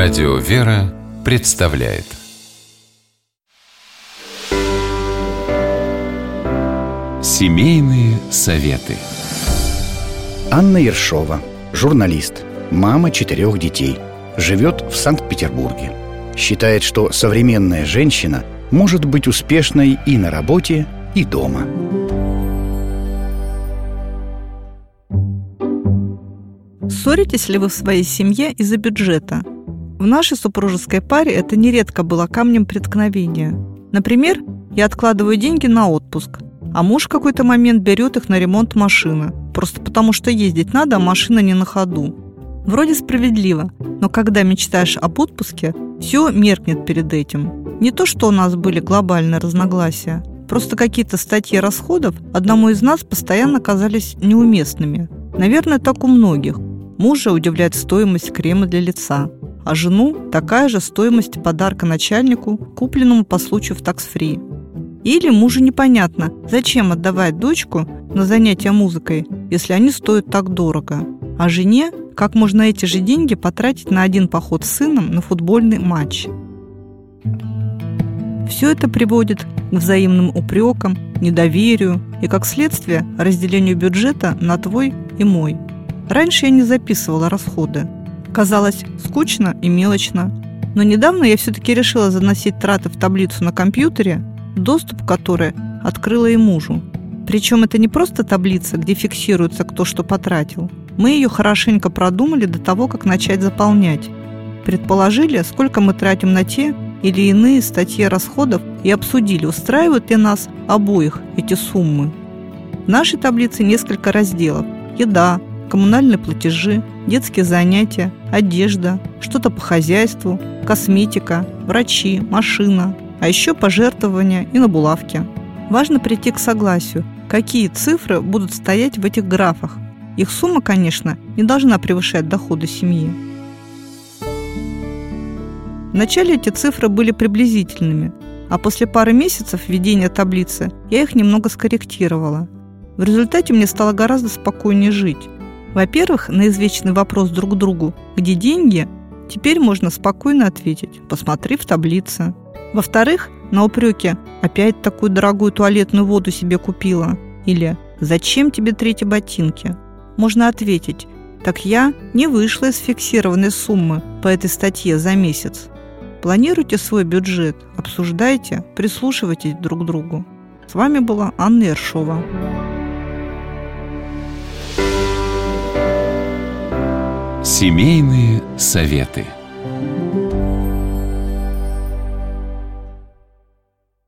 Радио «Вера» представляет Семейные советы Анна Ершова, журналист, мама четырех детей, живет в Санкт-Петербурге. Считает, что современная женщина может быть успешной и на работе, и дома. Ссоритесь ли вы в своей семье из-за бюджета? В нашей супружеской паре это нередко было камнем преткновения. Например, я откладываю деньги на отпуск, а муж в какой-то момент берет их на ремонт машины, просто потому что ездить надо, а машина не на ходу. Вроде справедливо, но когда мечтаешь об отпуске, все меркнет перед этим. Не то, что у нас были глобальные разногласия, просто какие-то статьи расходов одному из нас постоянно казались неуместными. Наверное, так у многих. Мужа удивляет стоимость крема для лица, а жену такая же стоимость подарка начальнику, купленному по случаю в такс-фри. Или мужу непонятно, зачем отдавать дочку на занятия музыкой, если они стоят так дорого. А жене, как можно эти же деньги потратить на один поход с сыном на футбольный матч. Все это приводит к взаимным упрекам, недоверию и, как следствие, разделению бюджета на твой и мой – Раньше я не записывала расходы. Казалось скучно и мелочно. Но недавно я все-таки решила заносить траты в таблицу на компьютере, доступ к которой открыла и мужу. Причем это не просто таблица, где фиксируется кто что потратил. Мы ее хорошенько продумали до того, как начать заполнять. Предположили, сколько мы тратим на те или иные статьи расходов и обсудили, устраивают ли нас обоих эти суммы. В нашей таблице несколько разделов. Еда, коммунальные платежи, детские занятия, одежда, что-то по хозяйству, косметика, врачи, машина, а еще пожертвования и на булавке. Важно прийти к согласию, какие цифры будут стоять в этих графах. Их сумма, конечно, не должна превышать доходы семьи. Вначале эти цифры были приблизительными, а после пары месяцев введения таблицы я их немного скорректировала. В результате мне стало гораздо спокойнее жить. Во-первых, на извечный вопрос друг другу «Где деньги?» теперь можно спокойно ответить «Посмотри в таблице». Во-вторых, на упреки «Опять такую дорогую туалетную воду себе купила» или «Зачем тебе третьи ботинки?» можно ответить «Так я не вышла из фиксированной суммы по этой статье за месяц». Планируйте свой бюджет, обсуждайте, прислушивайтесь друг к другу. С вами была Анна Ершова. Семейные советы.